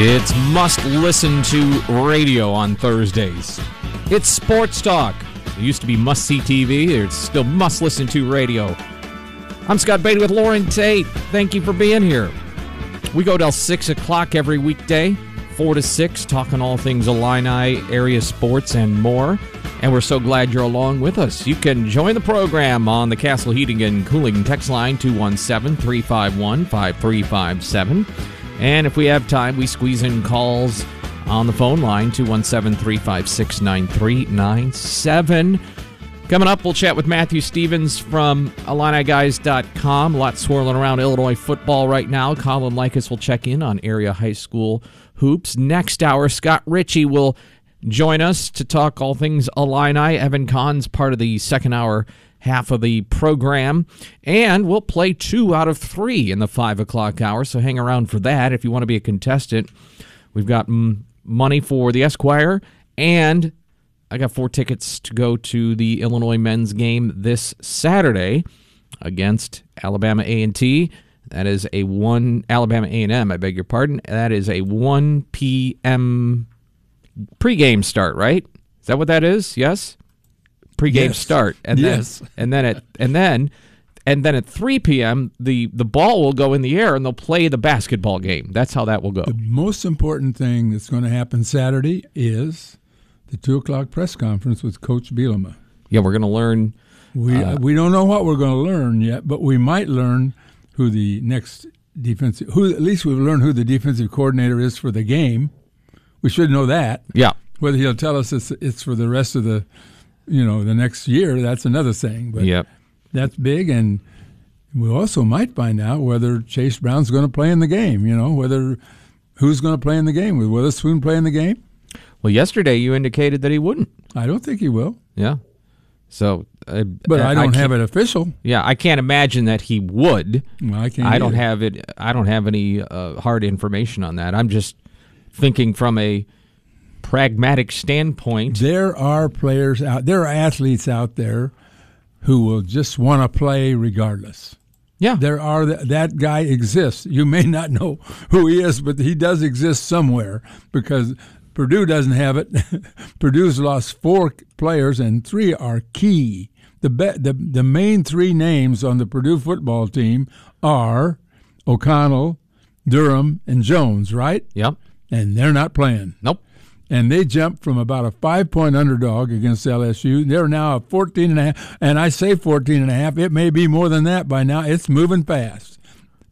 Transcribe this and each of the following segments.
It's must listen to radio on Thursdays. It's sports talk. It used to be must see TV. It's still must listen to radio. I'm Scott Beatty with Lauren Tate. Thank you for being here. We go till 6 o'clock every weekday, 4 to 6, talking all things Illini, area sports, and more. And we're so glad you're along with us. You can join the program on the Castle Heating and Cooling text line 217 351 5357. And if we have time, we squeeze in calls on the phone line 217 356 9397. Coming up, we'll chat with Matthew Stevens from IlliniGuys.com. A lot swirling around Illinois football right now. Colin Likas will check in on area high school hoops. Next hour, Scott Richey will join us to talk all things Illini. Evan Kahn's part of the second hour half of the program. And we'll play two out of three in the five o'clock hour. So hang around for that if you want to be a contestant. We've got money for the Esquire, and I got four tickets to go to the Illinois men's game this Saturday against Alabama A&T. That is a one Alabama A&M. I beg your pardon. That is a one p.m. pregame start, right? Is that what that is? Yes pregame yes. start, and yes. then and then at and then and then at 3 p.m. the the ball will go in the air and they'll play the basketball game. That's how that will go. The most important thing that's going to happen Saturday is the two o'clock press conference with Coach Bielema. Yeah, we're going to learn. We uh, we don't know what we're going to learn yet, but we might learn who the next defensive who at least we've learned who the defensive coordinator is for the game. We should know that. Yeah. Whether he'll tell us it's, it's for the rest of the you know, the next year, that's another thing. But yep. that's big. And we also might find out whether Chase Brown's going to play in the game, you know, whether who's going to play in the game. Will Witherspoon play in the game? Well, yesterday you indicated that he wouldn't. I don't think he will. Yeah. So, uh, but I don't I have it official. Yeah, I can't imagine that he would. Well, I can't. I don't have it. I don't have any uh, hard information on that. I'm just thinking from a pragmatic standpoint. There are players out there are athletes out there who will just want to play regardless. Yeah. There are that guy exists. You may not know who he is, but he does exist somewhere because Purdue doesn't have it. Purdue's lost four players and three are key. The, the the main three names on the Purdue football team are O'Connell, Durham, and Jones, right? Yep. And they're not playing. Nope and they jumped from about a five point underdog against LSU. They're now a 14 and a half, and I say 14 and a half. It may be more than that by now. It's moving fast.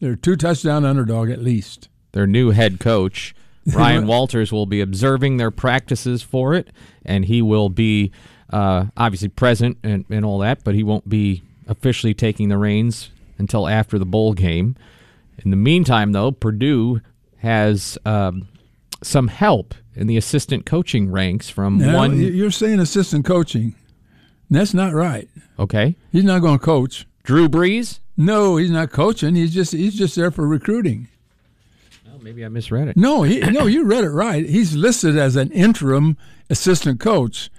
They're two touchdown underdog at least. Their new head coach, Ryan Walters, will be observing their practices for it, and he will be uh, obviously present and, and all that, but he won't be officially taking the reins until after the bowl game. In the meantime, though, Purdue has um, some help in the assistant coaching ranks from now, one. You're saying assistant coaching. That's not right. Okay. He's not going to coach. Drew Brees? No, he's not coaching. He's just he's just there for recruiting. Well, maybe I misread it. No, he, no, you read it right. He's listed as an interim assistant coach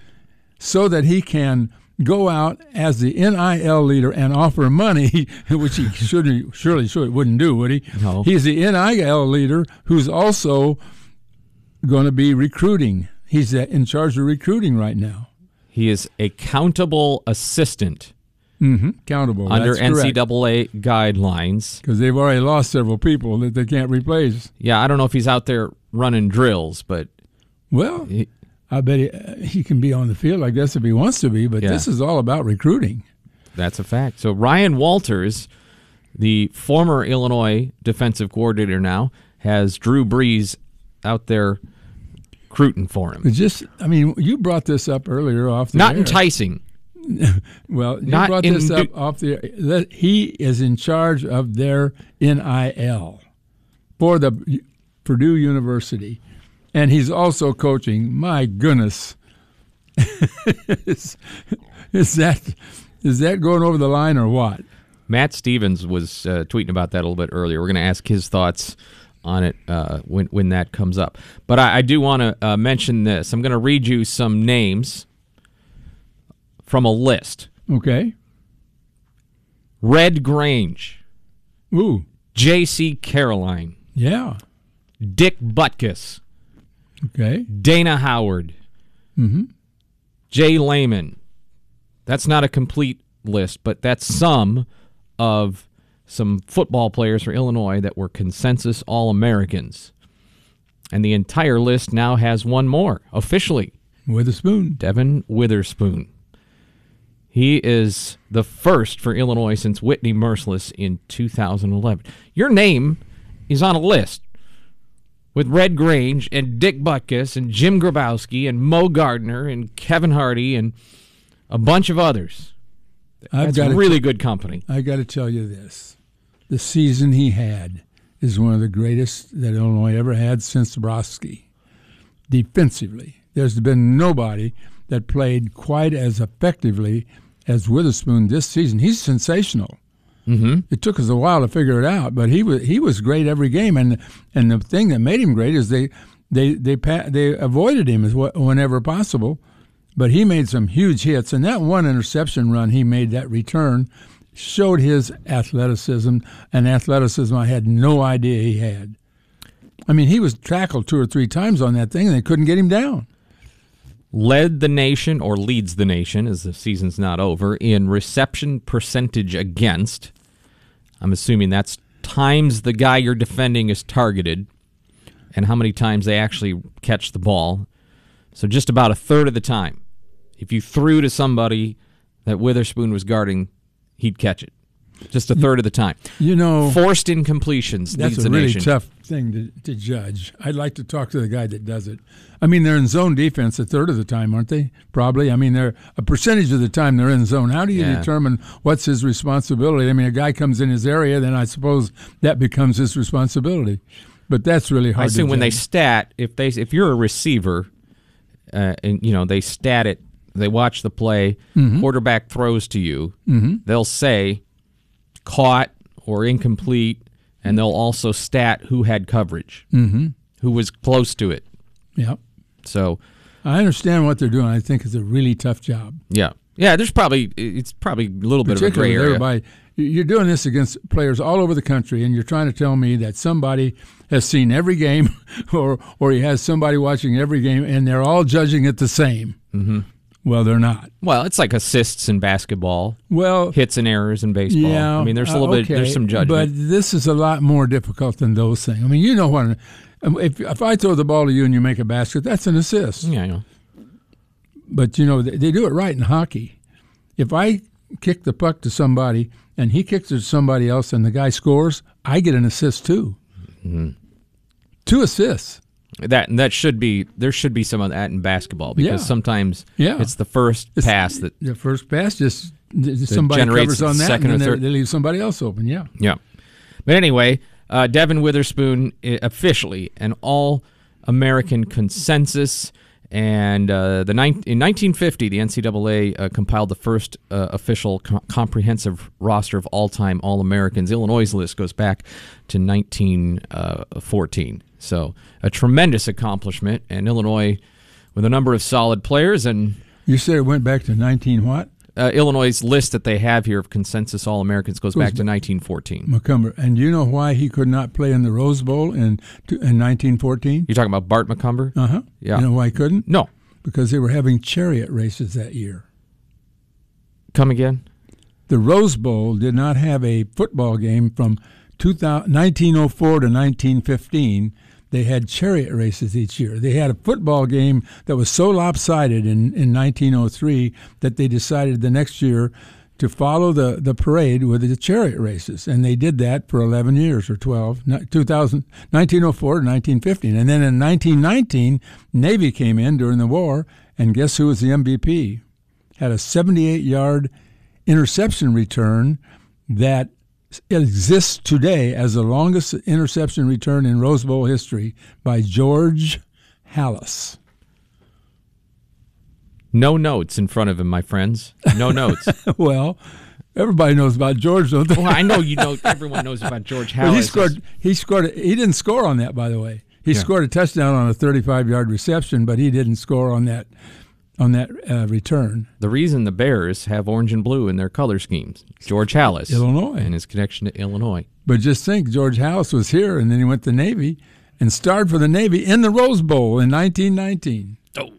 so that he can go out as the NIL leader and offer money, which he should surely should wouldn't do, would he? No. He's the NIL leader who's also going to be recruiting. He's in charge of recruiting right now. He is a countable assistant. Mm-hmm. Countable under NCAA guidelines because they've already lost several people that they can't replace. Yeah, I don't know if he's out there running drills, but well, he, I bet he, he, can be on the field, I guess, if he wants to be. But yeah. this is all about recruiting. That's a fact. So Ryan Walters, the former Illinois defensive coordinator now, has Drew Brees out there recruiting for him. Just, I mean, you brought this up earlier off the Not air. enticing. Well, you not brought this up off the. He is in charge of their NIL for the Purdue University, and he's also coaching. My goodness, is, is that is that going over the line or what? Matt Stevens was uh, tweeting about that a little bit earlier. We're going to ask his thoughts on it uh, when when that comes up. But I, I do want to uh, mention this. I'm going to read you some names from a list. Okay. Red Grange, Ooh, J.C. Caroline, yeah. Dick Butkus, Okay. Dana Howard, Mm-hmm. Jay Lehman. That's not a complete list, but that's some of some football players for Illinois that were consensus All Americans. And the entire list now has one more officially Witherspoon. Devon Witherspoon. He is the first for Illinois since Whitney Mercilus in 2011. Your name is on a list with Red Grange and Dick Butkus and Jim Grabowski and Moe Gardner and Kevin Hardy and a bunch of others. I've That's got really good company. I got to tell you this: the season he had is one of the greatest that Illinois ever had since Brosky. Defensively, there's been nobody that played quite as effectively as Witherspoon this season. He's sensational. Mm-hmm. It took us a while to figure it out, but he was he was great every game. And and the thing that made him great is they they they they avoided him as whenever possible. But he made some huge hits, and that one interception run he made that return showed his athleticism, and athleticism I had no idea he had. I mean, he was tackled two or three times on that thing, and they couldn't get him down. led the nation or leads the nation as the season's not over in reception percentage against. I'm assuming that's times the guy you're defending is targeted and how many times they actually catch the ball. So just about a third of the time. If you threw to somebody that Witherspoon was guarding, he'd catch it. Just a third of the time. You know, Forced incompletions that's leads a the really nation. tough thing to, to judge. I'd like to talk to the guy that does it. I mean, they're in zone defense a third of the time, aren't they? Probably. I mean, they're a percentage of the time they're in zone. How do you Yeah. determine what's his responsibility? I mean, a guy comes in his area, then I suppose that becomes his responsibility. But that's really hard. I assume when they stat, if they if you're a receiver, uh, and you know they stat it, they watch the play, Mm-hmm. quarterback throws to you, they'll say caught or incomplete, and they'll also stat who had coverage, mm-hmm. who was close to it. yeah, So I understand what they're doing. I think it's a really tough job. yeah, yeah. There's probably it's probably a little bit of a gray area. You're doing this against players all over the country, and you're trying to tell me that somebody has seen every game, or or he has somebody watching every game, and they're all judging it the same. Mm-hmm. Well, they're not. Well, it's like assists in basketball, Well, hits and errors in baseball. yeah. I mean, there's a uh, little bit, there's some judgment. but this is a lot more difficult than those things. I mean, you know what? If if I throw the ball to you and you make a basket, that's an assist. yeah, you know. but you know they, they do it right in hockey. If I kick the puck to somebody and he kicks it to somebody else and the guy scores, I get an assist too. Mm-hmm. Two assists. That that should be there should be some of that in basketball because Yeah. sometimes Yeah. it's the first It's- pass that The first pass just somebody covers on that second and or then third- they, leave somebody else open. Yeah. yeah. But anyway, uh, Devon Witherspoon officially an All American consensus. And uh, the nine in 1950, the NCAA uh, compiled the first uh, official co- comprehensive roster of all-time All-Americans. Illinois' list goes back to 1914. So a tremendous accomplishment, and Illinois with a number of solid players and You said it went back to 19 what? uh, Illinois' list that they have here of consensus All Americans goes, Goes back to 1914. Macomber. And you know why he could not play in the Rose Bowl in, in 1914? You're talking about Bart Macomber? Uh huh. Yeah. You know why he couldn't? No. Because they were having chariot races that year. Come again? the Rose Bowl did not have a football game from 2000, 1904 to 1915. They had chariot races each year. They had a football game that was so lopsided in, in 1903 that they decided the next year to follow the, the parade with the chariot races. And they did that for 11 years or 12, 2000, 1904 to 1915. And then in 1919, Navy came in during the war, and guess who was the MVP? Had a 78 yard interception return that exists today as the longest interception return in Rose Bowl history by George Halas. No notes in front of him, my friends. No notes. well, everybody knows about George, don't they? well, I know you know. Everyone knows about George Halas. he scored. He scored. He didn't score on that, by the way. He yeah. scored a touchdown on a 35-yard reception, but he didn't score on that on that uh, return. The reason the Bears have orange and blue in their color schemes, George Halas, Illinois, and his connection to Illinois. But just think, George Halas was here, and then he went to Navy and starred for the Navy in the Rose Bowl in 1919. Oh,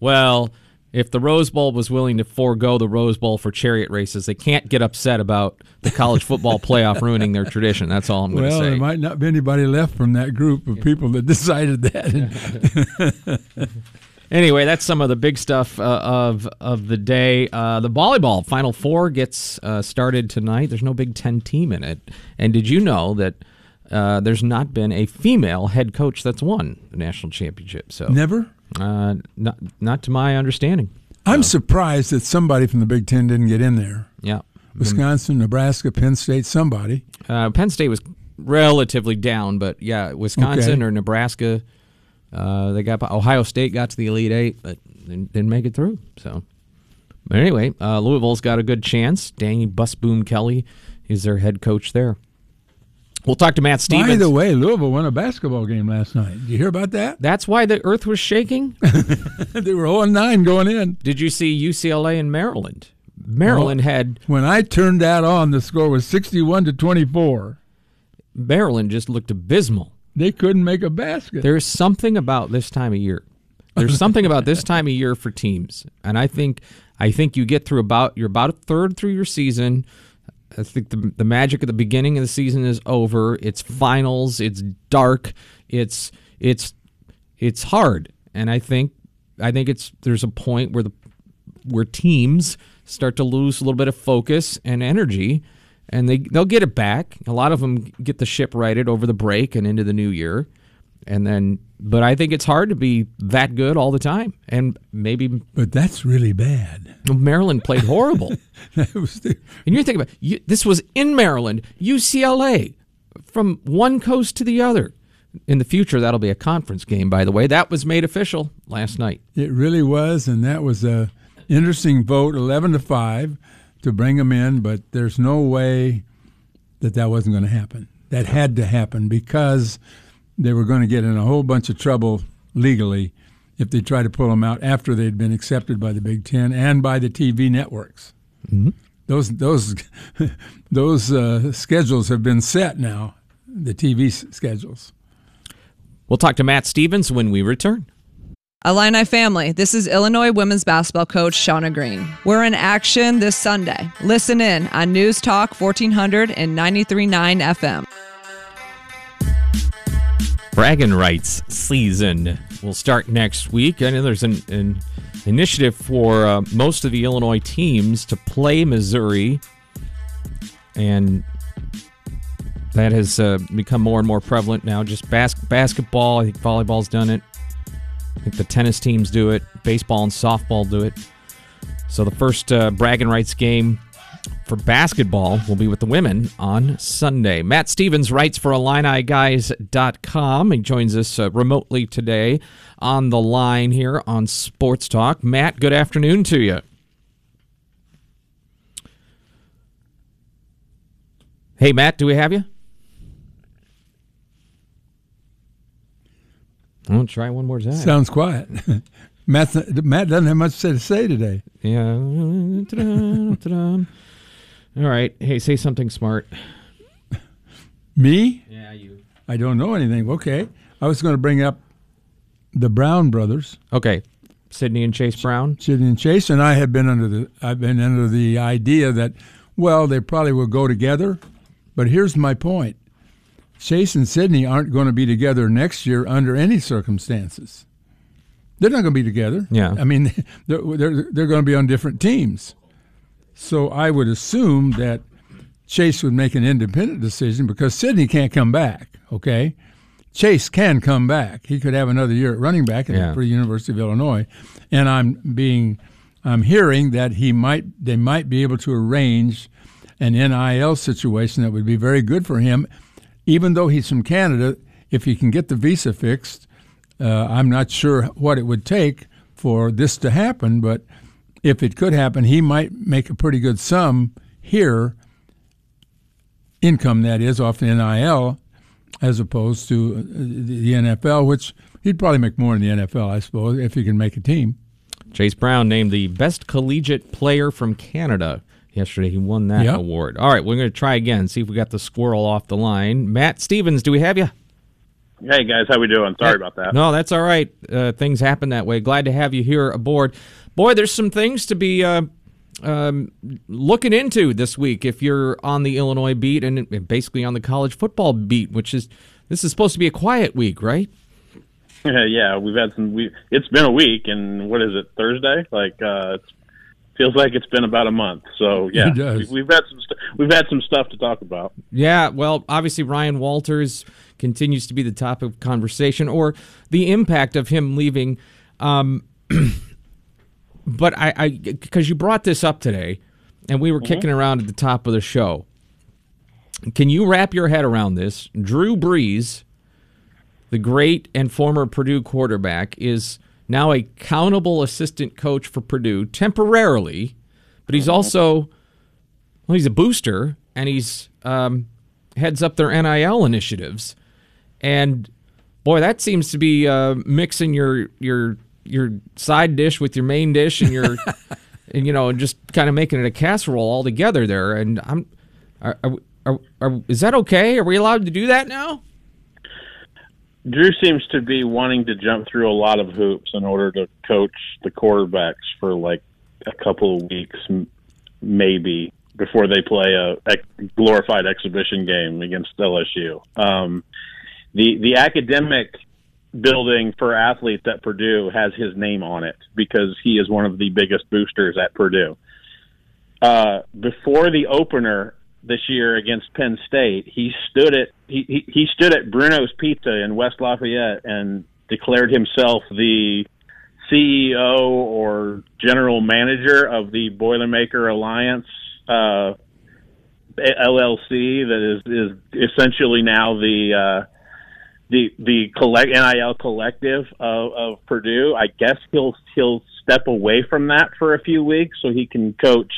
well. If the Rose Bowl was willing to forego the Rose Bowl for chariot races, they can't get upset about the college football playoff ruining their tradition. That's all I'm going to well, say. Well, there might not be anybody left from that group of people that decided that. Anyway, that's some of the big stuff uh, of of the day. Uh, the volleyball Final Four gets uh, started tonight. There's no Big Ten team in it. And did you know that uh, there's not been a female head coach that's won the national championship? So never. Uh, not not to my understanding. I'm surprised that somebody from the Big Ten didn't get in there. Yeah, Wisconsin, Nebraska, Penn State, somebody. Uh, Penn State was relatively down, but yeah, Wisconsin okay. or Nebraska uh, they got Ohio State got to the Elite Eight, but didn't make it through. So, but anyway, uh, Louisville's got a good chance. Dani Busboom Kelly is their head coach there. We'll talk to Matt Stevens. By the way, Louisville won a basketball game last night. Did you hear about that? That's why the earth was shaking. they were 0 9 going in. Did you see UCLA and Maryland? Maryland well, had. When I turned that on, the score was 61 to 24. Maryland just looked abysmal they couldn't make a basket. There's something about this time of year. There's something about this time of year for teams, and I think I think you get through about you're about a third through your season. I think the the magic at the beginning of the season is over. It's finals. It's dark. It's it's it's hard, and I think I think it's there's a point where the where teams start to lose a little bit of focus and energy and they they'll get it back. A lot of them get the ship righted over the break and into the new year, and then. But I think it's hard to be that good all the time, and maybe. But that's really bad. Maryland played horrible. That the, and you're thinking about you, this was in Maryland, UCLA, from one coast to the other. In the future, that'll be a conference game. By the way, that was made official last night. It really was, and that was a interesting vote, eleven to five to bring them in, but there's no way that that wasn't going to happen. That had to happen because they were going to get in a whole bunch of trouble legally if they tried to pull them out after they'd been accepted by the Big Ten and by the TV networks. Mm-hmm. Those those those uh, schedules have been set now. The TV schedules. We'll talk to Matt Stevens when we return. Illini family, this is Illinois women's basketball coach Shauna Green. We're in action this Sunday. Listen in on News Talk 1400 and 93.9 FM. Bragging rights season will start next week. I know there's an, an initiative for uh, most of the Illinois teams to play Missouri, and that has uh, become more and more prevalent now. Just bas- basketball, I think volleyball's done it. Think the tennis teams do it, baseball and softball do it. So the first uh, bragging rights game for basketball will be with the women on Sunday. Matt Stevens writes for IlliniGuys.com. He joins us uh, remotely today on the line here on Sports Talk. Matt, good afternoon to you. Hey, Matt, do we have you? I'll try one more time. Sounds quiet. Matt, Matt doesn't have much to say today. Yeah. All right. Hey, say something smart. Me? Yeah, you. I don't know anything. Okay. I was going to bring up the Brown brothers. Okay. Sydney and Chase Brown. Sydney and Chase and I have been under the I've been under the idea that well they probably will go together, but here's my point. Chase and Sydney aren't going to be together next year under any circumstances. They're not going to be together. Yeah. I mean, they're, they're, they're going to be on different teams. So I would assume that Chase would make an independent decision because Sydney can't come back. Okay, Chase can come back. He could have another year at running back at Yeah. the University of Illinois, and I'm being, I'm hearing that he might, they might be able to arrange an NIL situation that would be very good for him, even though he's from Canada. If he can get the visa fixed, uh, I'm not sure what it would take for this to happen, but if it could happen, he might make a pretty good sum here, income that is, off the NIL, as opposed to uh, the NFL, which he'd probably make more in the NFL, I suppose, if he can make a team. Chase Brown named the best collegiate player from Canada. Yesterday, he won that Yep. award. All right, we're going to try again, see if we got the squirrel off the line. Matt Stevens, do we have you? Hey guys, how we doing? Sorry about that. No, that's all right. Uh, things happen that way. Glad to have you here aboard. Boy, there's some things to be uh, um, looking into this week if you're on the Illinois beat and basically on the college football beat, which is this is supposed to be a quiet week, right? yeah, we've had some. We it's been a week, and what is it? Thursday? Like uh, it feels like it's been about a month. So yeah, we- we've had some. St- we've had some stuff to talk about. Yeah, well, obviously Ryan Walters continues to be the topic of conversation, or the impact of him leaving. Um, but I, I, because you brought this up today, and we were kicking around at the top of the show. Can you wrap your head around this? Drew Brees, the great and former Purdue quarterback, is now a countable assistant coach for Purdue temporarily, but he's also well, he's a booster and he's um, heads up their NIL initiatives. And boy, that seems to be uh, mixing your your your side dish with your main dish and your and you know and just kind of making it a casserole all together there. And I'm are, are, are, are, is that okay? Are we allowed to do that now? Drew seems to be wanting to jump through a lot of hoops in order to coach the quarterbacks for like a couple of weeks, maybe before they play a, a glorified exhibition game against LSU. Um, the the academic building for athletes at Purdue has his name on it because he is one of the biggest boosters at Purdue. Uh, before the opener this year against Penn State, he stood at he, he, he stood at Bruno's Pizza in West Lafayette and declared himself the CEO or general manager of the Boilermaker Alliance uh, LLC that is is essentially now the uh, the the collect NIL collective of, of Purdue. I guess he'll he'll step away from that for a few weeks so he can coach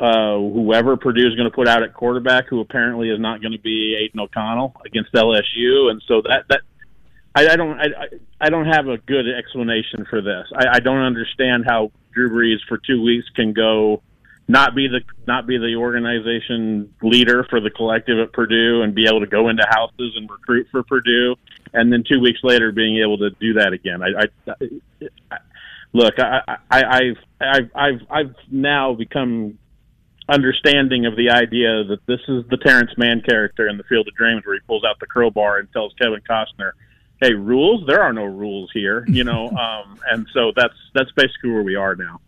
uh, whoever Purdue is going to put out at quarterback, who apparently is not going to be Aidan O'Connell against LSU, and so that that I, I don't I, I- I don't have a good explanation for this. I, I don't understand how Drew Brees for two weeks can go not be the not be the organization leader for the collective at Purdue and be able to go into houses and recruit for Purdue, and then two weeks later being able to do that again. I, I, I look, I, I, I've I've I've I've now become understanding of the idea that this is the Terrence Mann character in the Field of Dreams, where he pulls out the crowbar and tells Kevin Costner, "Hey, rules? There are no rules here," you know. um, and so that's that's basically where we are now.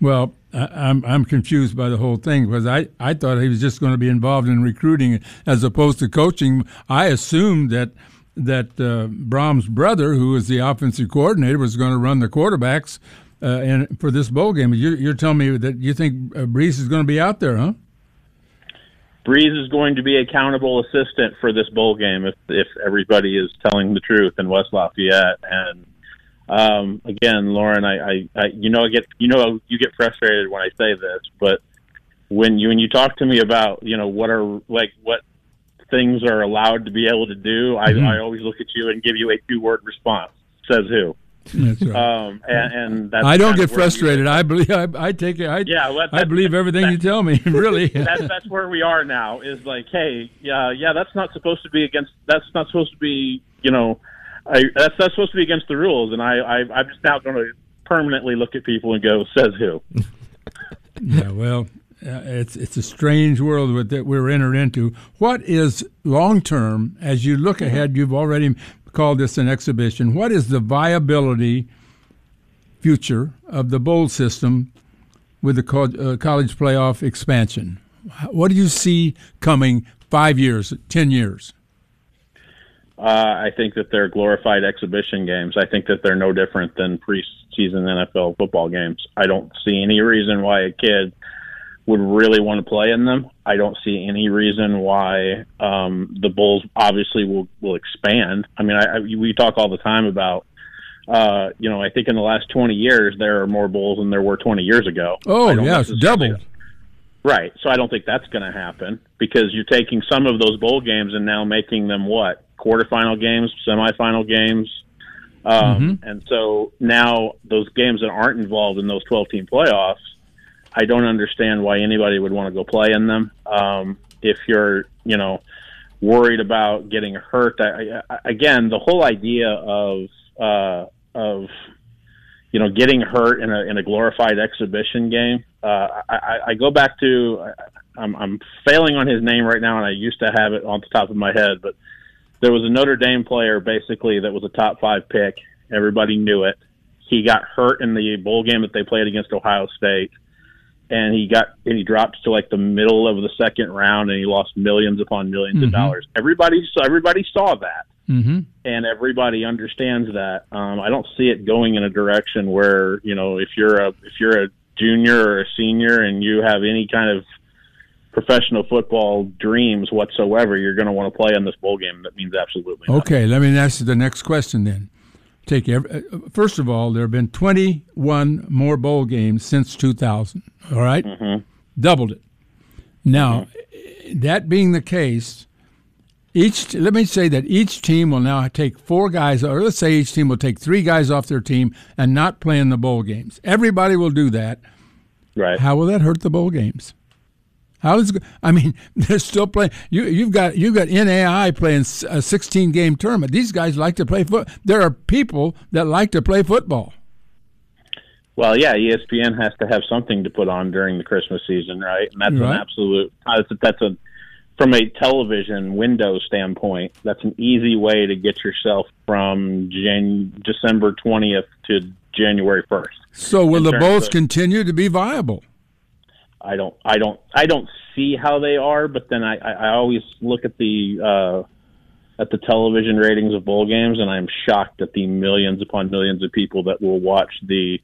Well, I, I'm I'm confused by the whole thing because I, I thought he was just going to be involved in recruiting as opposed to coaching. I assumed that that uh, Brohm's brother, who is the offensive coordinator, was going to run the quarterbacks uh, and for this bowl game. You're, you're telling me that you think Brees is going to be out there, huh? Brees is going to be accountable assistant for this bowl game if if everybody is telling the truth in West Lafayette. And um, again, Lauren, I, I, I you know I get you know you get frustrated when I say this, but when you when you talk to me about you know what are like what things are allowed to be able to do, I, I always look at you and give you a two word response. Says who? That's right. Um, and, and that's I don't get of where we- frustrated. I believe I, I take it. I, Yeah, well, I believe everything you tell me. really. that's that's where we are now. Is like, hey, yeah, yeah, that's not supposed to be against. That's not supposed to be, you know, I, that's that's supposed to be against the rules. And I, I I'm just now going to permanently look at people and go, says who? Yeah, well, uh, it's it's a strange world that we're entered into. What is long term as you look ahead? You've already called this an exhibition. What is the viability future of the bowl system with the uh, college playoff expansion? What do you see coming five years, ten years? Uh, I think that they're glorified exhibition games. I think that they're no different than preseason NFL football games. I don't see any reason why a kid would really want to play in them. I don't see any reason why um, the Bulls obviously will will expand. I mean, I, I, we talk all the time about. Uh, you know, I think in the last 20 years there are more bulls than there were 20 years ago. Oh, yeah, it's doubled. Right. So I don't think that's going to happen because you're taking some of those bowl games and now making them what quarterfinal games, semifinal games, um, mm-hmm. and so now those games that aren't involved in those 12 team playoffs, I don't understand why anybody would want to go play in them. Um, if you're, you know, worried about getting hurt, I, I, again, the whole idea of uh, of you know getting hurt in a in a glorified exhibition game. Uh, I, I go back to I'm, I'm failing on his name right now, and I used to have it on the top of my head, but there was a Notre Dame player basically that was a top five pick. Everybody knew it. He got hurt in the bowl game that they played against Ohio State, and he got and he dropped to like the middle of the second round, and he lost millions upon 1000000s mm-hmm. of dollars. Everybody saw everybody saw that, mm-hmm. and everybody understands that. Um, I don't see it going in a direction where you know if you're a if you're a junior or a senior and you have any kind of professional football dreams whatsoever, you're going to want to play in this bowl game. That means absolutely. Nothing. Okay, let me ask you the next question then. Take every, uh, first of all, there have been 21 more bowl games since 2000. All right? mm-hmm. doubled it. Now, mm-hmm. that being the case, each let me say that each team will now take four guys, or let's say each team will take three guys off their team and not play in the bowl games. Everybody will do that. Right. How will that hurt the bowl games? How is I mean, they're still playing. You you've got you've got NAI playing a 16 game tournament. These guys like to play foot. There are people that like to play football. Well, yeah, ESPN has to have something to put on during the Christmas season, right? And that's right. an absolute. Uh, that's a, that's a from a television window standpoint. That's an easy way to get yourself from Jan- December 20th to January 1st. So will the Bulls continue to be viable? I don't, I don't, I don't see how they are. But then I, I always look at the uh, at the television ratings of bowl games, and I'm shocked at the millions upon millions of people that will watch the,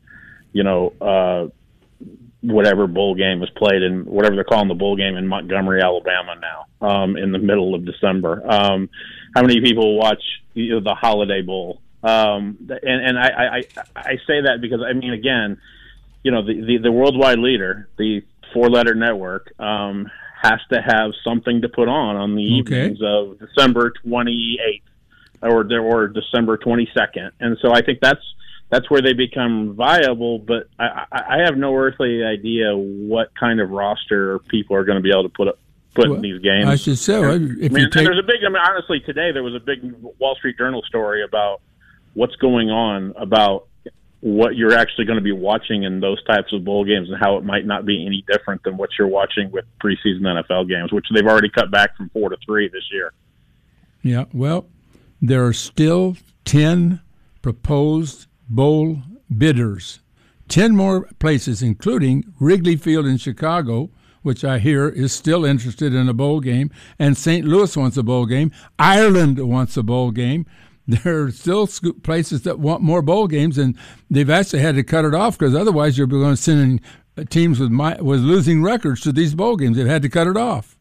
you know, uh, whatever bowl game was played in whatever they're calling the bowl game in Montgomery, Alabama now, um, in the middle of December. Um, how many people watch you know, the Holiday Bowl? Um, and and I, I I say that because I mean again, you know the the, the worldwide leader, the four letter network um, has to have something to put on on the okay. evenings of December 28th or or December 22nd, and so I think that's that's where they become viable. But I, I have no earthly idea what kind of roster people are going to be able to put up, put well, in these games. I should say, if I mean, you take... there's a big. I mean, honestly, today there was a big Wall Street Journal story about what's going on about what you're actually going to be watching in those types of bowl games and how it might not be any different than what you're watching with preseason NFL games, which they've already cut back from four to three this year. Yeah, well, there are still 10 proposed bowl bidders, 10 more places, including Wrigley Field in Chicago, which I hear is still interested in a bowl game, and St. Louis wants a bowl game. Ireland wants a bowl game there are still places that want more bowl games, and they've actually had to cut it off because otherwise you're going to send in uh, teams with my, with losing records to these bowl games. They've had to cut it off.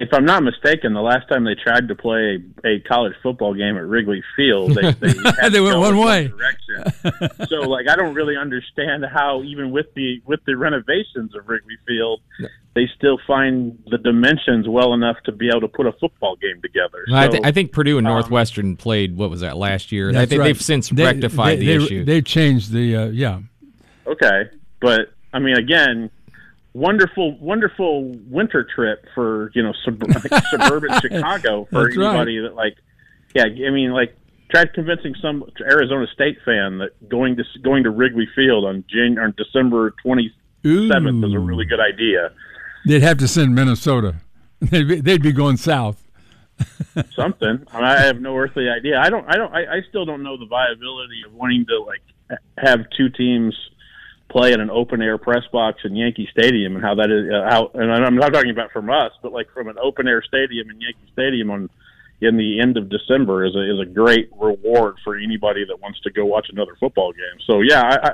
If I'm not mistaken, the last time they tried to play a college football game at Wrigley Field, they they, they went one way. Direction. so, like, I don't really understand how, even with the with the renovations of Wrigley Field, they still find the dimensions well enough to be able to put a football game together. So, I, th- I, think Purdue and um, Northwestern played what was that last year? I think right. they've since they, rectified they, the they, issue. They've changed the uh, yeah. Okay, but I mean, again, wonderful, wonderful winter trip for you know sub- suburban Chicago for That's anybody right. that like, yeah. I mean, like try convincing some Arizona State fan that going to going to Wrigley Field on Jan- on December twenty seventh is a really good idea. They'd have to send Minnesota. They'd be, they'd be going south. Something. I, mean, I have no earthly idea. I don't. I don't. I, I still don't know the viability of wanting to like have two teams play in an open air press box in Yankee Stadium and how that is uh, how and I'm not talking about from us, but like from an open air stadium in Yankee Stadium on in the end of December is a is a great reward for anybody that wants to go watch another football game. So yeah, I, I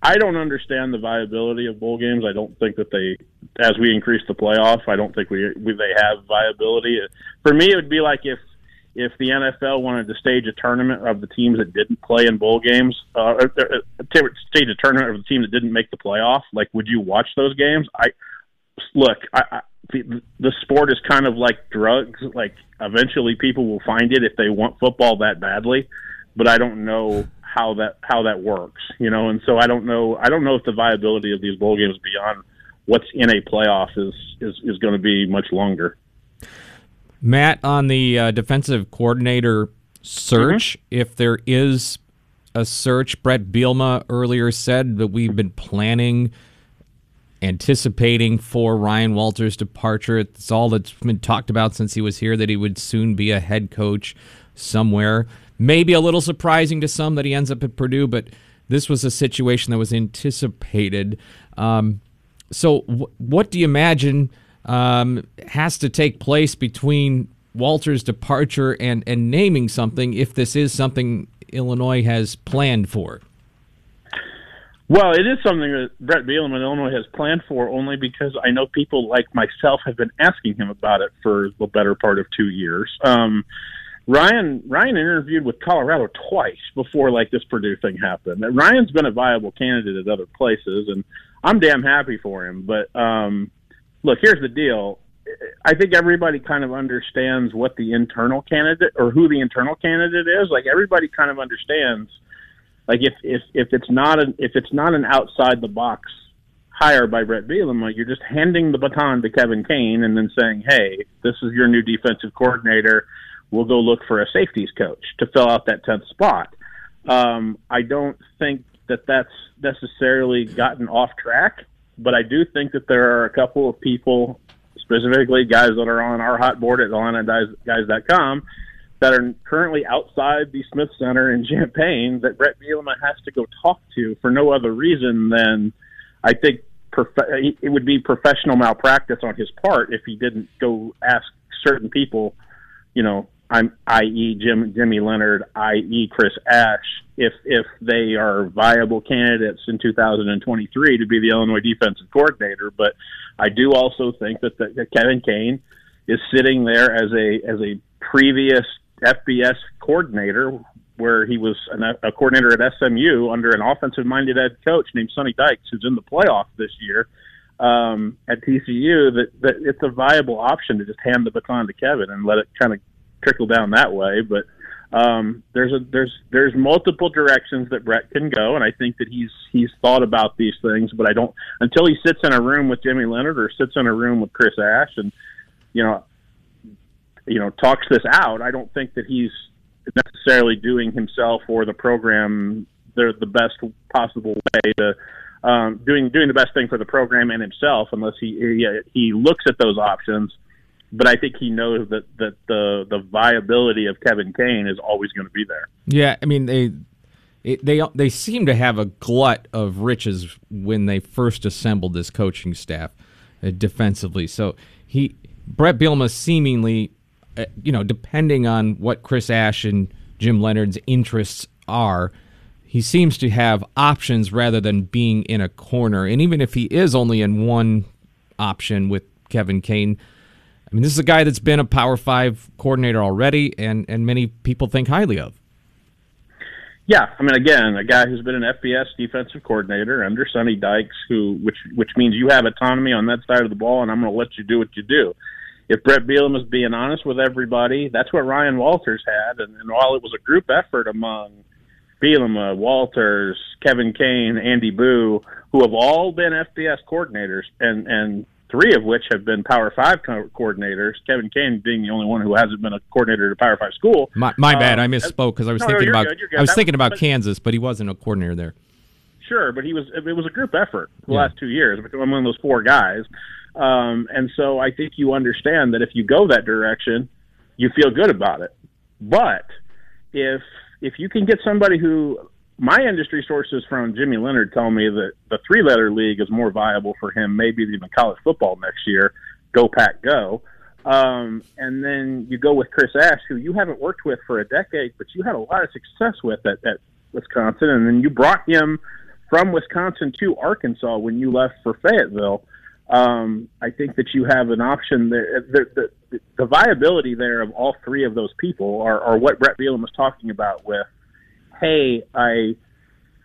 I don't understand the viability of bowl games. I don't think that they, as we increase the playoff, I don't think we, we they have viability. For me, it would be like if if the NFL wanted to stage a tournament of the teams that didn't play in bowl games, uh, or, stage a tournament of the team that didn't make the playoff, like would you watch those games? I look, I, I, the, the sport is kind of like drugs. Like eventually, people will find it if they want football that badly, but I don't know how that how that works, you know. And so I don't know. I don't know if the viability of these bowl games beyond what's in a playoff is is, is going to be much longer. Matt, on the uh, defensive coordinator search, mm-hmm. if there is a search, Bret Bielema earlier said that we've been planning, anticipating for Ryan Walters' departure. It's all that's been talked about since he was here that he would soon be a head coach somewhere. Maybe a little surprising to some that he ends up at Purdue, but this was a situation that was anticipated. Um, so, w- what do you imagine? Um, has to take place between Walter's departure and, and naming something if this is something Illinois has planned for? Well, it is something that Bret Bielema in Illinois has planned for only because I know people like myself have been asking him about it for the better part of two years. Um, Ryan Ryan interviewed with Colorado twice before like this Purdue thing happened. Ryan's been a viable candidate at other places, and I'm damn happy for him. But um, look, here's the deal. I think everybody kind of understands what the internal candidate or who the internal candidate is. Like everybody kind of understands. Like if if if it's not an if it's not an outside the box hire by Bret Bielema, you're just handing the baton to Kevin Kane and then saying, "Hey, this is your new defensive coordinator. We'll go look for a safeties coach to fill out that tenth spot." Um, I don't think that that's necessarily gotten off track but I do think that there are a couple of people, specifically guys that are on our hot board at IlliniGuys.com, that are currently outside the Smith Center in Champaign that Bret Bielema has to go talk to for no other reason than I think prof- it would be professional malpractice on his part if he didn't go ask certain people, you know, I'm i.e. Jim Jimmy Leonard, i.e. Chris Ash, if if they are viable candidates in 2023 to be the Illinois defensive coordinator. But I do also think that, the, that Kevin Kane is sitting there as a as a previous FBS coordinator, where he was an, a coordinator at SMU under an offensive-minded head coach named Sonny Dykes, who's in the playoff this year um, at TCU. That that it's a viable option to just hand the baton to Kevin and let it kind of trickle down that way. But um, there's a there's there's multiple directions that Bret can go, and I think that he's he's thought about these things. But I don't until he sits in a room with Jimmy Leonard or sits in a room with Chris Ash, and you know, you know, talks this out. I don't think that he's necessarily doing himself or the program the the best possible way to um, doing doing the best thing for the program and himself, unless he he, he looks at those options but I think he knows that that the the viability of Kevin Kane is always going to be there. Yeah, I mean they. It, they they seem to have a glut of riches when they first assembled this coaching staff uh, defensively. So he Bret Bielema seemingly, uh, you know, depending on what Chris Ash and Jim Leonard's interests are, he seems to have options rather than being in a corner. And even if he is only in one option with Kevin Kane, I mean, this is a guy that's been a Power Five coordinator already, and and many people think highly of. Yeah, I mean, again, a guy who's been an FBS defensive coordinator under Sonny Dykes, who which which means you have autonomy on that side of the ball, and I'm going to let you do what you do. If Bret Bielema is being honest with everybody, that's what Ryan Walters had, and, and while it was a group effort among Bielema, Walters, Kevin Kane, Andy Boo, who have all been FBS coordinators, and and three of which have been Power Five co- coordinators. Kevin Kane being the only one who hasn't been a coordinator at a Power Five school. My, my bad, um, I misspoke because I was no, thinking about good, I was that thinking was, about but, Kansas, but he wasn't a coordinator there. Sure, but he was. It was a group effort the yeah. last two years I've among those four guys, um, and so I think you understand that if you go that direction, you feel good about it. But if if you can get somebody who my industry sources from Jimmy Leonard tell me that the three letter league is more viable for him, maybe even college football next year. Go Pack Go. Um, and then you go with Chris Ash, who you haven't worked with for a decade, but you had a lot of success with at, at Wisconsin, and then you brought him from Wisconsin to Arkansas when you left for Fayetteville. Um, I think that you have an option there. The, the, the viability there of all three of those people are, are what Bret Bielema was talking about with, hey, I,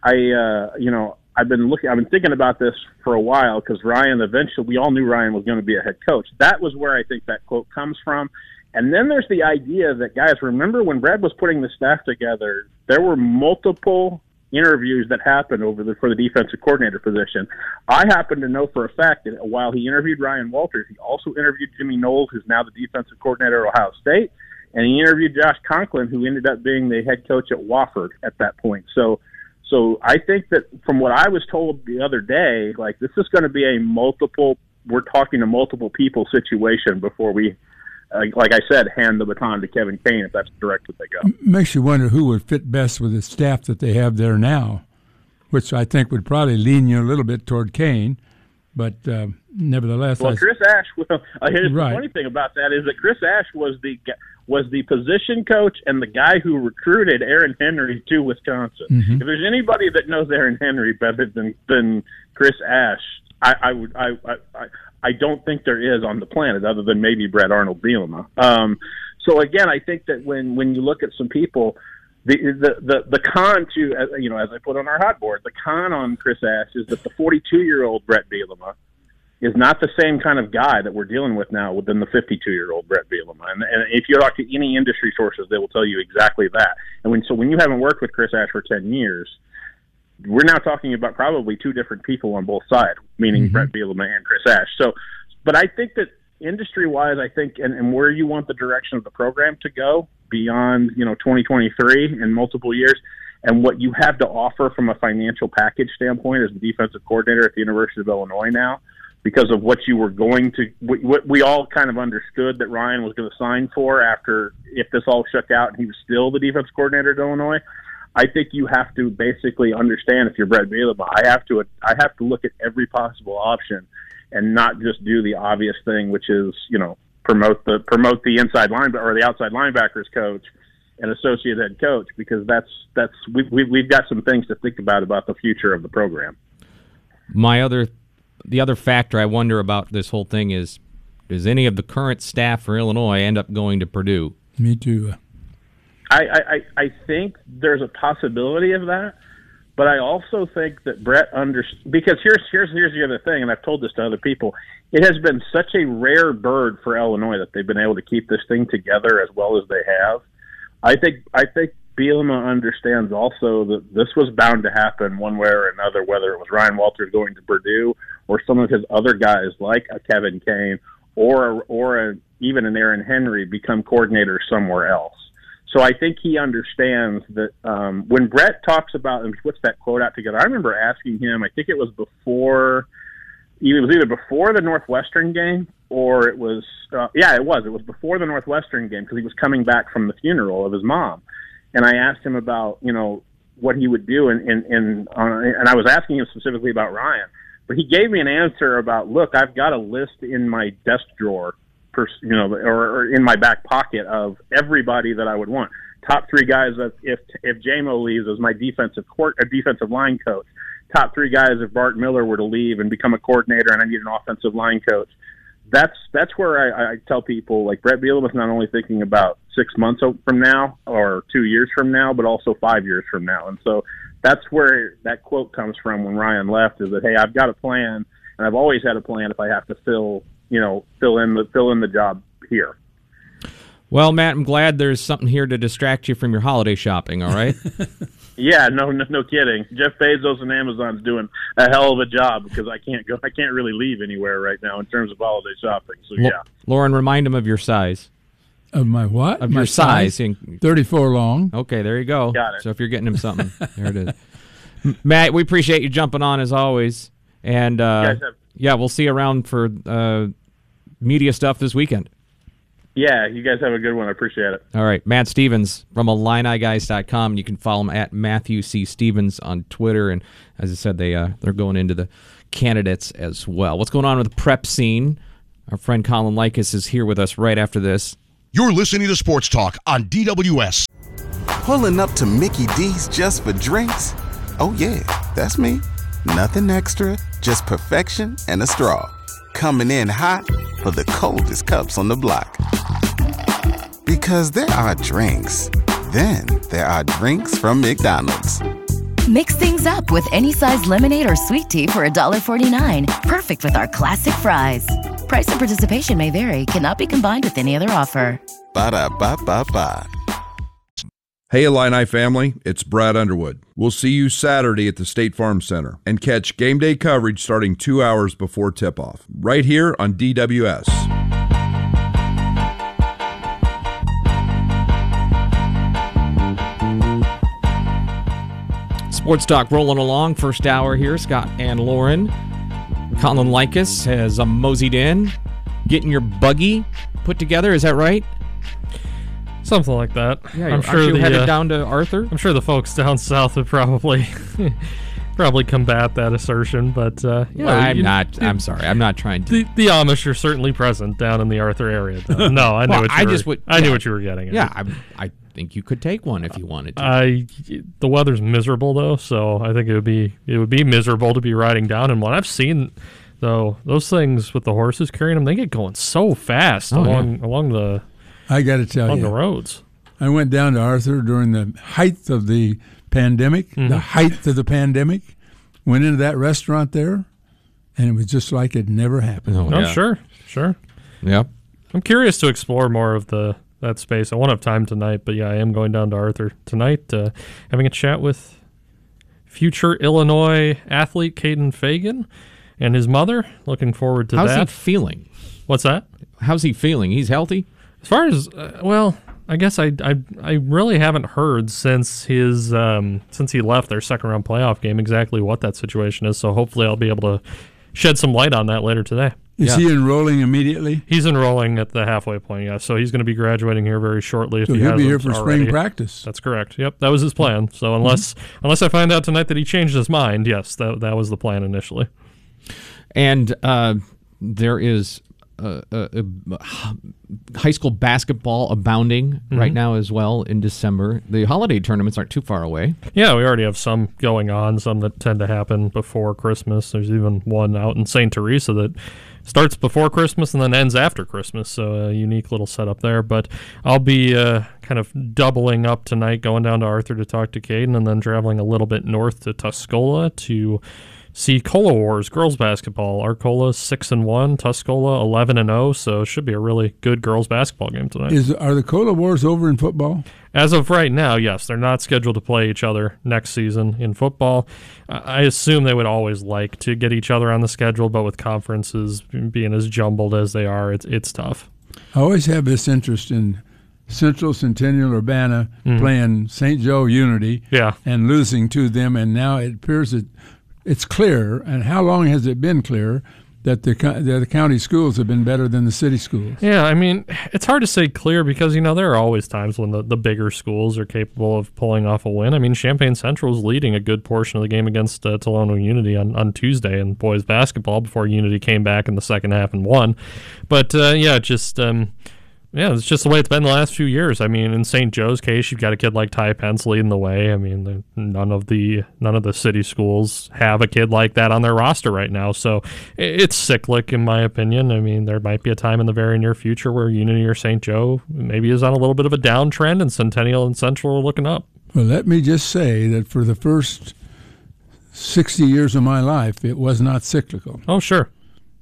I, uh, you know, I've been looking, I've been thinking about this for a while because Ryan eventually, we all knew Ryan was going to be a head coach. That was where I think that quote comes from. And then there's the idea that, guys, remember when Brad was putting the staff together, there were multiple interviews that happened over the, for the defensive coordinator position. I happen to know for a fact that while he interviewed Ryan Walters, he also interviewed Jimmy Knowles, who's now the defensive coordinator at Ohio State, and he interviewed Josh Conklin, who ended up being the head coach at Wofford at that point. So so I think that from what I was told the other day, like this is going to be a multiple, we're talking to multiple people situation before we, uh, like I said, hand the baton to Kevin Kane if that's the direction they go. Makes you wonder who would fit best with the staff that they have there now, which I think would probably lean you a little bit toward Kane. But uh, nevertheless, well, I, Chris Ash. Well, uh, here's Right. the funny thing about that is that Chris Ash was the was the position coach and the guy who recruited Aaron Henry to Wisconsin. Mm-hmm. If there's anybody that knows Aaron Henry better than than Chris Ash, I, I would I, I I don't think there is on the planet other than maybe Bret Arnold Bielema. Um, so again, I think that when when you look at some people. The, the the the con to uh, you know as I put on our hot board the con on Chris Ash is that the 42 year old Bret Bielema is not the same kind of guy that we're dealing with now within the 52 year old Bret Bielema. And, and if you talk to any industry sources, they will tell you exactly that. And when so when you haven't worked with Chris Ash for 10 years, we're now talking about probably two different people on both sides, meaning mm-hmm. Bret Bielema and Chris Ash. So, but I think that industry wise, I think, and, and where you want the direction of the program to go beyond, you know, 2023 and multiple years, and what you have to offer from a financial package standpoint as the defensive coordinator at the University of Illinois now, because of what you were going to, what we all kind of understood that Ryan was going to sign for after if this all shook out and he was still the defense coordinator at Illinois. I think you have to basically understand if you're Bret Bielema, I have to I have to look at every possible option and not just do the obvious thing, which is you know promote the promote the inside line or the outside linebackers coach and associate head coach because that's that's we, we we've got some things to think about about the future of the program. My other, the other factor I wonder about this whole thing is, does any of the current staff for Illinois end up going to Purdue? me too. I, I, I- I think there's a possibility of that, but I also think that Bret under because here's here's here's the other thing, and I've told this to other people. It has been such a rare bird for Illinois that they've been able to keep this thing together as well as they have. I think I think Bielema understands also that this was bound to happen one way or another, whether it was Ryan Walters going to Purdue or some of his other guys like a Kevin Kane or or a, even an Aaron Henry become coordinators somewhere else. So I think he understands that um, when Bret talks about and puts that quote out together. I remember asking him. I think it was before. It was either before the Northwestern game or it was. Uh, yeah, it was. It was before the Northwestern game because he was coming back from the funeral of his mom, and I asked him about you know what he would do, and and and, uh, and I was asking him specifically about Ryan, but he gave me an answer about look, I've got a list in my desk drawer per, you know, or, or in my back pocket of everybody that I would want. Top three guys that if if JMO leaves as my defensive court, a defensive line coach. Top three guys if Bart Miller were to leave and become a coordinator, and I need an offensive line coach. That's that's where I, I tell people like Bret Bielema is not only thinking about six months from now or two years from now, but also five years from now. And so that's where that quote comes from when Ryan left is that hey, I've got a plan, and I've always had a plan if I have to fill you know fill in the fill in the job here. Well, Matt, I'm glad there's something here to distract you from your holiday shopping. All right. Yeah, no, no, no kidding. Jeff Bezos and Amazon's doing a hell of a job because I can't go, I can't really leave anywhere right now in terms of holiday shopping. So Lo- yeah, Lauren, remind him of your size. Of my what? Of my your size. And- 34 long. Okay, there you go. Got it. So if you're getting him something, there it is. Matt, we appreciate you jumping on as always, and uh, have- yeah, we'll see you around for uh, media stuff this weekend. Yeah, you guys have a good one. I appreciate it. All right, Matt Stevens from IlliniGuys.com. You can follow him at Matthew C. Stevens on Twitter. And as I said, they uh, they're going into the candidates as well. What's going on with the prep scene? Our friend Colin Likas is here with us right after this. You're listening to Sports Talk on DWS. Pulling up to Mickey D's just for drinks? Oh, yeah, that's me. Nothing extra, just perfection and a straw. Coming in hot for the coldest cups on the block. Because there are drinks, then there are drinks from McDonald's. Mix things up with any size lemonade or sweet tea for $1.49. Perfect with our classic fries. Price and participation may vary, cannot be combined with any other offer. Ba da ba ba ba. Hey, Illini family, it's Brad Underwood. We'll see you Saturday at the State Farm Center and catch game day coverage starting two hours before tip off, right here on DWS. Sports Talk rolling along. First hour here. Scott and Lauren. Colin Likas has uh, moseyed in, getting your buggy put together. Is that right? Something like that. Yeah, I'm sure you the headed uh, down to Arthur. I'm sure the folks down south would probably probably combat that assertion, but uh, yeah, Well, I'm you- not. I'm sorry. I'm not trying to. The, the Amish are certainly present down in the Arthur area. Though. No, I knew Well, what you I were, just would- I knew what you were getting at. Yeah, I, I think you could take one if you wanted to. I the weather's miserable though, so I think it would be it would be miserable to be riding down in one. I've seen though those things with the horses carrying them, they get going so fast Oh, along along the I got to tell along you, the roads. I went down to Arthur during the height of the pandemic, Mm-hmm. the height of the pandemic. Went into that restaurant there, and it was just like it never happened. Oh, Oh, yeah. sure, sure. Yep. I'm curious to explore more of the that space. I won't have time tonight, but yeah, I am going down to Arthur tonight, uh, having a chat with future Illinois athlete Caden Fagan and his mother. Looking forward to How's that. he feeling? What's that? How's he feeling? He's healthy. As far as uh, well, I guess I, I I really haven't heard since his um, since he left their second round playoff game exactly what that situation is. So hopefully I'll be able to shed some light on that later today. Is Yeah. he enrolling immediately? He's enrolling at the halfway point, yeah. So he's going to be graduating here very shortly. If So he he'll be here for already. spring practice. That's correct. Yep, that was his plan. So unless unless I find out tonight that he changed his mind, yes, that that was the plan initially. And uh, there is uh, uh, uh, high school basketball abounding right now as well in December. The holiday tournaments aren't too far away. Yeah, we already have some going on, some that tend to happen before Christmas. There's even one out in St. Teresa that starts before Christmas and then ends after Christmas. So a unique little setup there. But I'll be uh, kind of doubling up tonight, going down to Arthur to talk to Caden, and then traveling a little bit north to Tuscola to see Cola Wars girls basketball. Arcola six and one, Tuscola eleven and zero. So it should be a really good girls basketball game tonight. Is are the Cola Wars over in football? As of right now, yes, they're not scheduled to play each other next season in football. I assume they would always like to get each other on the schedule, but with conferences being as jumbled as they are, it's it's tough. I always have this interest in Central Centennial Urbana Mm-hmm. playing St. Joe Unity Yeah. and losing to them, and now it appears that it's clear. And how long has it been clear that the that the county schools have been better than the city schools? Yeah, I mean, it's hard to say clear because, you know, there are always times when the, the bigger schools are capable of pulling off a win. I mean, Champaign Central is leading a good portion of the game against uh, Tolono Unity on, on Tuesday in boys basketball before Unity came back in the second half and won. But, uh, yeah, just. Um, yeah, it's just the way it's been the last few years. I mean, in St. Joe's case, you've got a kid like Ty Pence leading the way. I mean, none of the none of the city schools have a kid like that on their roster right now. So it's cyclic, in my opinion. I mean, there might be a time in the very near future where Unity or St. Joe maybe is on a little bit of a downtrend, and Centennial and Central are looking up. Well, let me just say that for the first sixty years of my life, it was not cyclical. Oh, sure.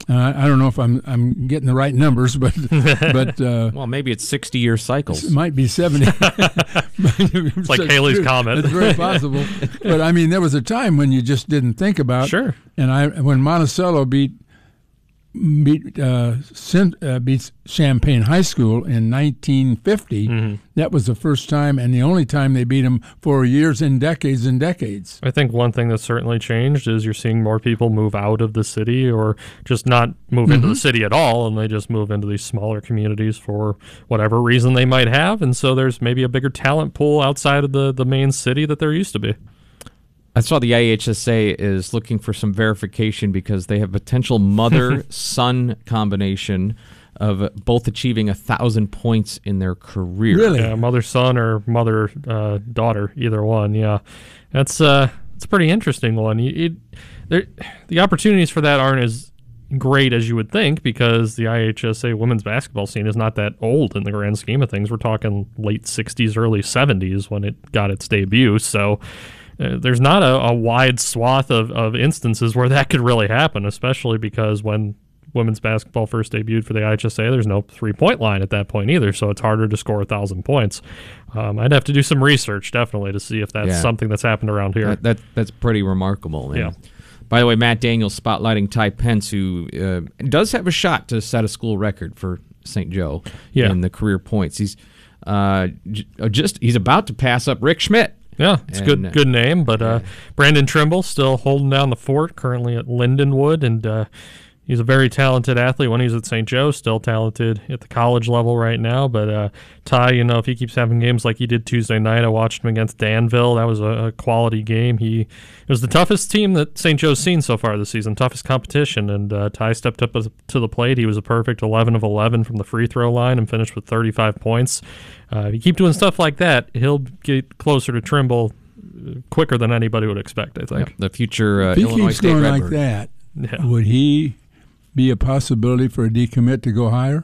Uh, I don't know if I'm I'm getting the right numbers, but but uh, Well, maybe it's 60 year cycles. it might be seventy. it's like Halley's Comet. It's very possible. but I mean, there was a time when you just didn't think about. Sure. And I when Monticello beat beat uh, uh, beat Champaign High School in 1950. Mm-hmm. That was the first time and the only time they beat them for years and decades and decades. I think one thing that's certainly changed is you're seeing more people move out of the city or just not move into the city at all and they just move into these smaller communities for whatever reason they might have. And so there's maybe a bigger talent pool outside of the, the main city that there used to be. I saw the IHSA is looking for some verification because they have potential mother son combination of both achieving a thousand points in their career. Really? Yeah, mother son or mother uh, daughter, either one. Yeah, that's uh, it's a pretty interesting one. You, it, there, the opportunities for that aren't as great as you would think because the IHSA women's basketball scene is not that old in the grand scheme of things. We're talking late '60s, early '70s when it got its debut. So. Uh, there's not a, a wide swath of, of instances where that could really happen, especially because when women's basketball first debuted for the IHSA, there's no three point line at that point either, so it's harder to score a thousand points. Um, I'd have to do some research definitely to see if that's Yeah. something that's happened around here. That, that that's pretty remarkable. And Yeah. By the way, Matt Daniels spotlighting Ty Pence, who uh, does have a shot to set a school record for St. Joe Yeah. in the career points. He's uh, j- uh, just he's about to pass up Rick Schmidt. Yeah, it's a And, uh, good good name, but uh, Brandon Trimble still holding down the fort, currently at Lindenwood, and uh, he's a very talented athlete. When he was at St. Joe, still talented at the college level right now. But uh, Ty, you know, if he keeps having games like he did Tuesday night, I watched him against Danville. That was a, a quality game. He it was the toughest team that St. Joe's seen so far this season, toughest competition. And uh, Ty stepped up to the plate. He was a perfect 11 of 11 from the free throw line and finished with 35 points. Uh, if you keep doing stuff like that, he'll get closer to Trimble uh, quicker than anybody would expect. I think. The future uh, If he Illinois keeps State going like Redbird. that, Yeah. would he be a possibility for a decommit to go higher?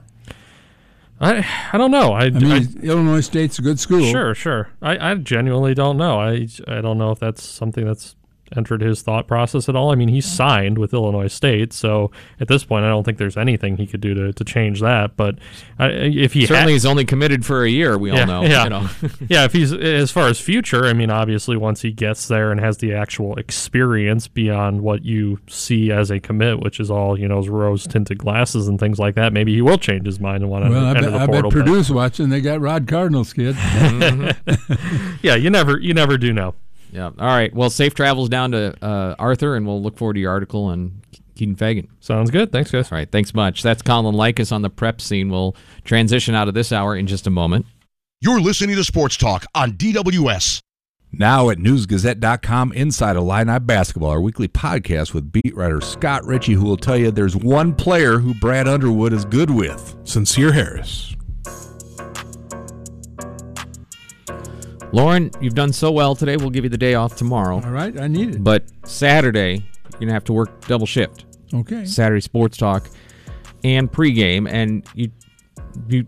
I I don't know. I, I mean, Illinois State's a good school. Sure, sure. I, I genuinely don't know. I, I don't know if that's something that's entered his thought process at all. I mean, he's signed with Illinois State, so at this point, I don't think there's anything he could do to, to change that. But I, if he Certainly, ha- he's only committed for a year. We all know. yeah, You know. yeah. If he's as far as future, I mean, obviously, once he gets there and has the actual experience beyond what you see as a commit, which is all you know, rose tinted glasses and things like that, maybe he will change his mind and want to Well, I enter bet, the I bet portal. but- Purdue's watching. They got Rod Cardinals, kid. Mm-hmm. yeah, you never, you never do know. Yeah. All right. Well, safe travels down to uh, Arthur, and we'll look forward to your article on Keaton Fagan. Sounds good. Thanks, guys. All right. Thanks much. That's Colin Likas on the prep scene. We'll transition out of this hour in just a moment. You're listening to Sports Talk on DWS. Now at newsgazette.com inside Illini basketball, our weekly podcast with beat writer Scott Richey, who will tell you there's one player who Brad Underwood is good with. Sencire Harris. Lauren, you've done so well today. We'll give you the day off tomorrow. All right, I need it. But Saturday, you're going to have to work double shift. Okay. Saturday sports talk and pregame, and you you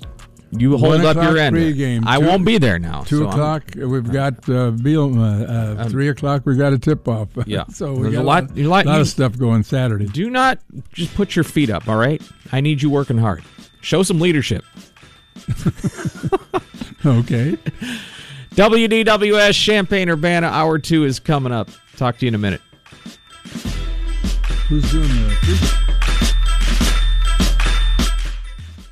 you hold up your end. pregame, I two- won't be there now. Two so I'm- o'clock, we've got uh, Bielema. Uh, Um, three o'clock, we got a tip off. Yeah. so we There's got a lot- a lot lot you- of stuff going Saturday. Do not just put your feet up. All right. I need you working hard. Show some leadership. Okay. WDWS Champaign Urbana Hour Two is coming up. Talk to you in a minute. Who's doing?